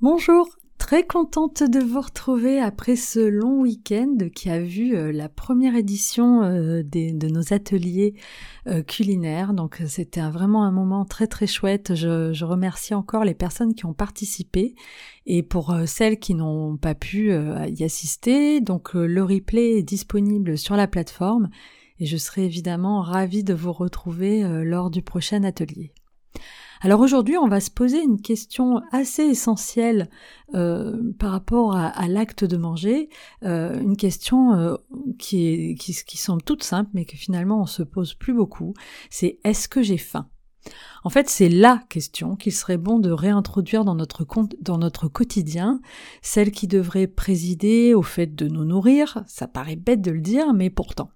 Bonjour, très contente de vous retrouver après ce long week-end qui a vu euh, la première édition euh, de nos ateliers euh, culinaires. Donc c'était vraiment un moment très très chouette. Je, remercie encore les personnes qui ont participé et pour celles qui n'ont pas pu y assister. Donc le replay est disponible sur la plateforme et je serai évidemment ravie de vous retrouver lors du prochain atelier. Alors aujourd'hui, on va se poser une question assez essentielle euh, par rapport à, l'acte de manger, euh, une question euh, qui, semble toute simple, mais que finalement on se pose plus beaucoup. C'est est-ce que j'ai faim? En fait, c'est la question qu'il serait bon de réintroduire dans notre quotidien, celle qui devrait présider au fait de nous nourrir. Ça paraît bête de le dire, mais pourtant.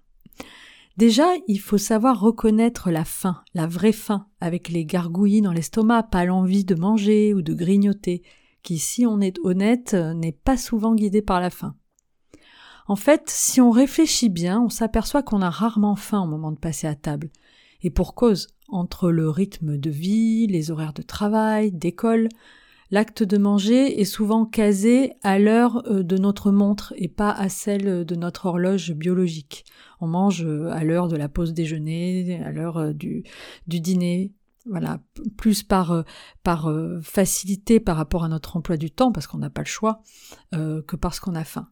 Déjà, il faut savoir reconnaître la faim, la vraie faim, avec les gargouillis dans l'estomac, pas l'envie de manger ou de grignoter, qui, si on est honnête, n'est pas souvent guidé par la faim. En fait, si on réfléchit bien, on s'aperçoit qu'on a rarement faim au moment de passer à table. Et pour cause, entre le rythme de vie, les horaires de travail, d'école, L'acte de manger est souvent casé à l'heure euh, de notre montre et pas à celle de notre horloge biologique. On mange euh, à l'heure de la pause déjeuner, à l'heure euh, du, dîner, voilà, plus par, par facilité par rapport à notre emploi du temps, parce qu'on n'a pas le choix, que parce qu'on a faim.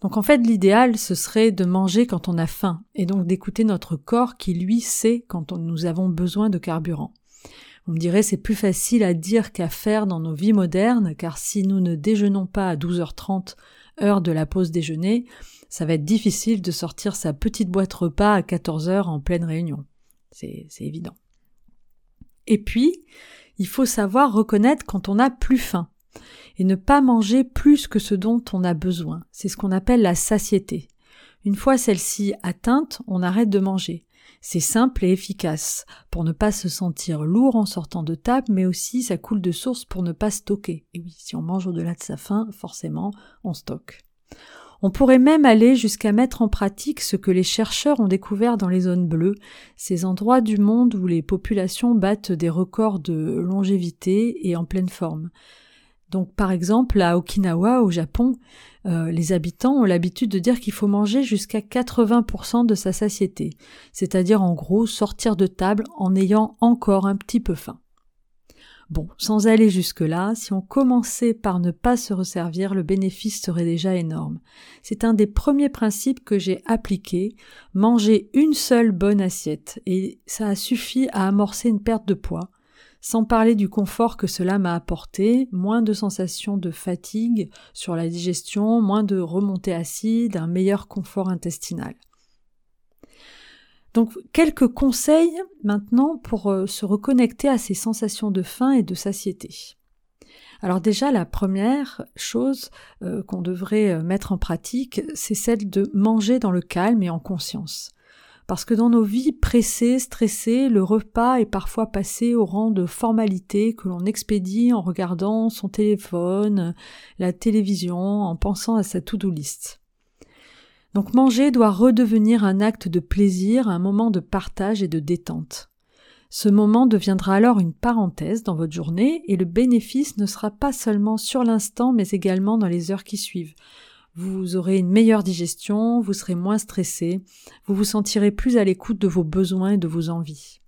Donc en fait, l'idéal, ce serait de manger quand on a faim, et donc d'écouter notre corps qui, lui, sait quand nous avons besoin de carburant. On me dirait c'est plus facile à dire qu'à faire dans nos vies modernes, car si nous ne déjeunons pas à 12h30, heure de la pause déjeuner, ça va être difficile de sortir sa petite boîte repas à 14h en pleine réunion. C'est évident. Et puis, il faut savoir reconnaître quand on n'a plus faim et ne pas manger plus que ce dont on a besoin. C'est ce qu'on appelle la satiété. Une fois celle-ci atteinte, on arrête de manger. C'est simple et efficace, pour ne pas se sentir lourd en sortant de table, mais aussi ça coule de source pour ne pas stocker. Et oui, si on mange au-delà de sa faim, forcément, on stocke. On pourrait même aller jusqu'à mettre en pratique ce que les chercheurs ont découvert dans les zones bleues, ces endroits du monde où les populations battent des records de longévité et en pleine forme. Donc par exemple à Okinawa au Japon, euh, les habitants ont l'habitude de dire qu'il faut manger jusqu'à 80% de sa satiété, c'est-à-dire en gros sortir de table en ayant encore un petit peu faim. Bon, sans aller jusque-là, si on commençait par ne pas se resservir, le bénéfice serait déjà énorme. C'est un des premiers principes que j'ai appliqué, manger une seule bonne assiette, et ça a suffi à amorcer une perte de poids, sans parler du confort que cela m'a apporté, moins de sensations de fatigue sur la digestion, moins de remontées acides, un meilleur confort intestinal. Donc quelques conseils maintenant pour euh, se reconnecter à ces sensations de faim et de satiété. Alors déjà, la première chose euh, qu'on devrait euh, mettre en pratique, c'est celle de manger dans le calme et en conscience parce que dans nos vies pressées, stressées, le repas est parfois passé au rang de formalité que l'on expédie en regardant son téléphone, la télévision, en pensant à sa to-do list. Donc manger doit redevenir un acte de plaisir, un moment de partage et de détente. Ce moment deviendra alors une parenthèse dans votre journée et le bénéfice ne sera pas seulement sur l'instant mais également dans les heures qui suivent vous aurez une meilleure digestion, vous serez moins stressé, vous vous sentirez plus à l'écoute de vos besoins et de vos envies.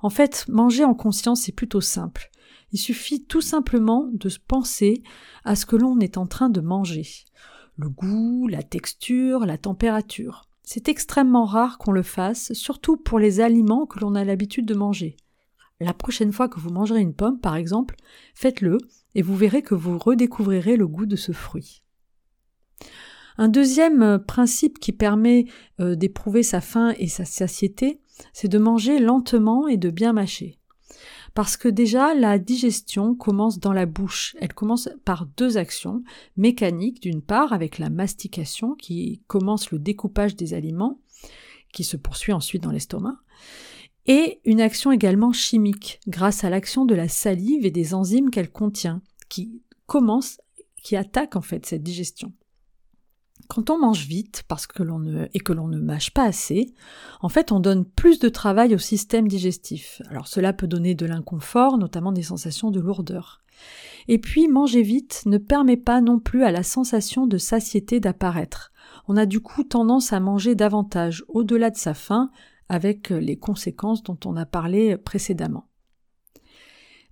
En fait, manger en conscience est plutôt simple. Il suffit tout simplement de penser à ce que l'on est en train de manger. Le goût, la texture, la température. C'est extrêmement rare qu'on le fasse, surtout pour les aliments que l'on a l'habitude de manger. La prochaine fois que vous mangerez une pomme, par exemple, faites-le et vous verrez que vous redécouvrirez le goût de ce fruit. Un deuxième euh, principe qui permet euh, d'éprouver sa faim et sa satiété, c'est de manger lentement et de bien mâcher. Parce que déjà, la digestion commence dans la bouche. Elle commence par deux actions mécaniques, d'une part, avec la mastication qui commence le découpage des aliments, qui se poursuit ensuite dans l'estomac, et une action également chimique, grâce à l'action de la salive et des enzymes qu'elle contient, qui commence, qui attaquent en fait cette digestion. Quand on mange vite parce que l'on ne, et que l'on ne mâche pas assez, en fait, on donne plus de travail au système digestif. Alors cela peut donner de l'inconfort, notamment des sensations de lourdeur. Et puis manger vite ne permet pas non plus à la sensation de satiété d'apparaître. On a du coup tendance à manger davantage au-delà de sa faim, avec les conséquences dont on a parlé précédemment.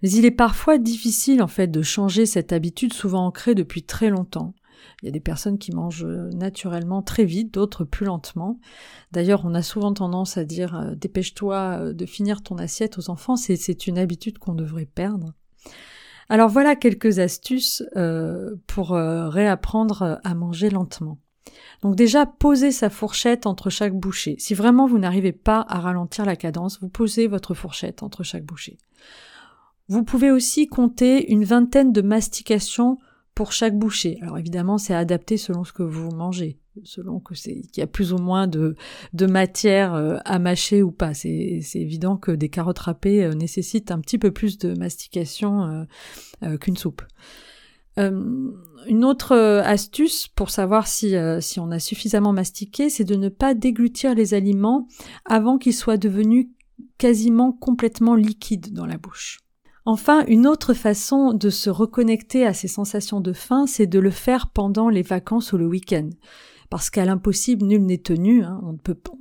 Mais il est parfois difficile en fait de changer cette habitude souvent ancrée depuis très longtemps. Il y a des personnes qui mangent naturellement très vite, d'autres plus lentement. D'ailleurs, on a souvent tendance à dire euh, dépêche-toi euh, de finir ton assiette aux enfants, c'est une habitude qu'on devrait perdre. Alors voilà quelques astuces euh, pour réapprendre à manger lentement. Donc déjà, posez sa fourchette entre chaque bouchée. Si vraiment vous n'arrivez pas à ralentir la cadence, vous posez votre fourchette entre chaque bouchée. Vous pouvez aussi compter une vingtaine de mastications pour chaque bouchée. Alors évidemment, c'est adapté selon ce que vous mangez, selon que c'est qu'il y a plus ou moins de, de matière euh, à mâcher ou pas. C'est, évident que des carottes râpées euh, nécessitent un petit peu plus de mastication euh, qu'une soupe. une autre astuce pour savoir si, si on a suffisamment mastiqué, c'est de ne pas déglutir les aliments avant qu'ils soient devenus quasiment complètement liquides dans la bouche. Enfin, une autre façon de se reconnecter à ces sensations de faim, c'est de le faire pendant les vacances ou le week-end. Parce qu'à l'impossible, nul n'est tenu. Hein.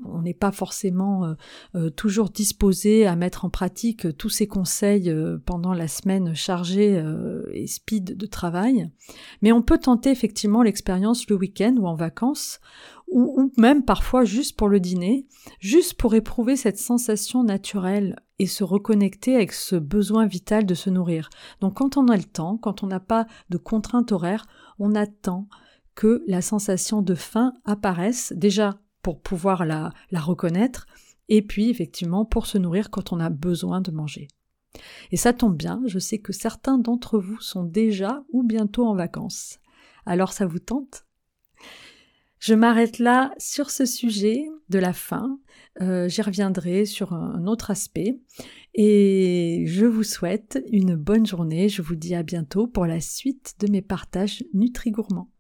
On n'est pas forcément euh, euh, toujours disposé à mettre en pratique tous ces conseils euh, pendant la semaine chargée et speed de travail. Mais on peut tenter effectivement l'expérience le week-end ou en vacances, ou, même parfois juste pour le dîner, juste pour éprouver cette sensation naturelle et se reconnecter avec ce besoin vital de se nourrir. Donc quand on a le temps, quand on n'a pas de contraintes horaires, on attend que la sensation de faim apparaisse déjà pour pouvoir la, reconnaître et puis effectivement pour se nourrir quand on a besoin de manger. Et ça tombe bien, je sais que certains d'entre vous sont déjà ou bientôt en vacances. Alors ça vous tente? Je m'arrête là sur ce sujet de la faim. Euh, j'y reviendrai sur un autre aspect. Et je vous souhaite une bonne journée. Je vous dis à bientôt pour la suite de mes partages Nutri-Gourmands.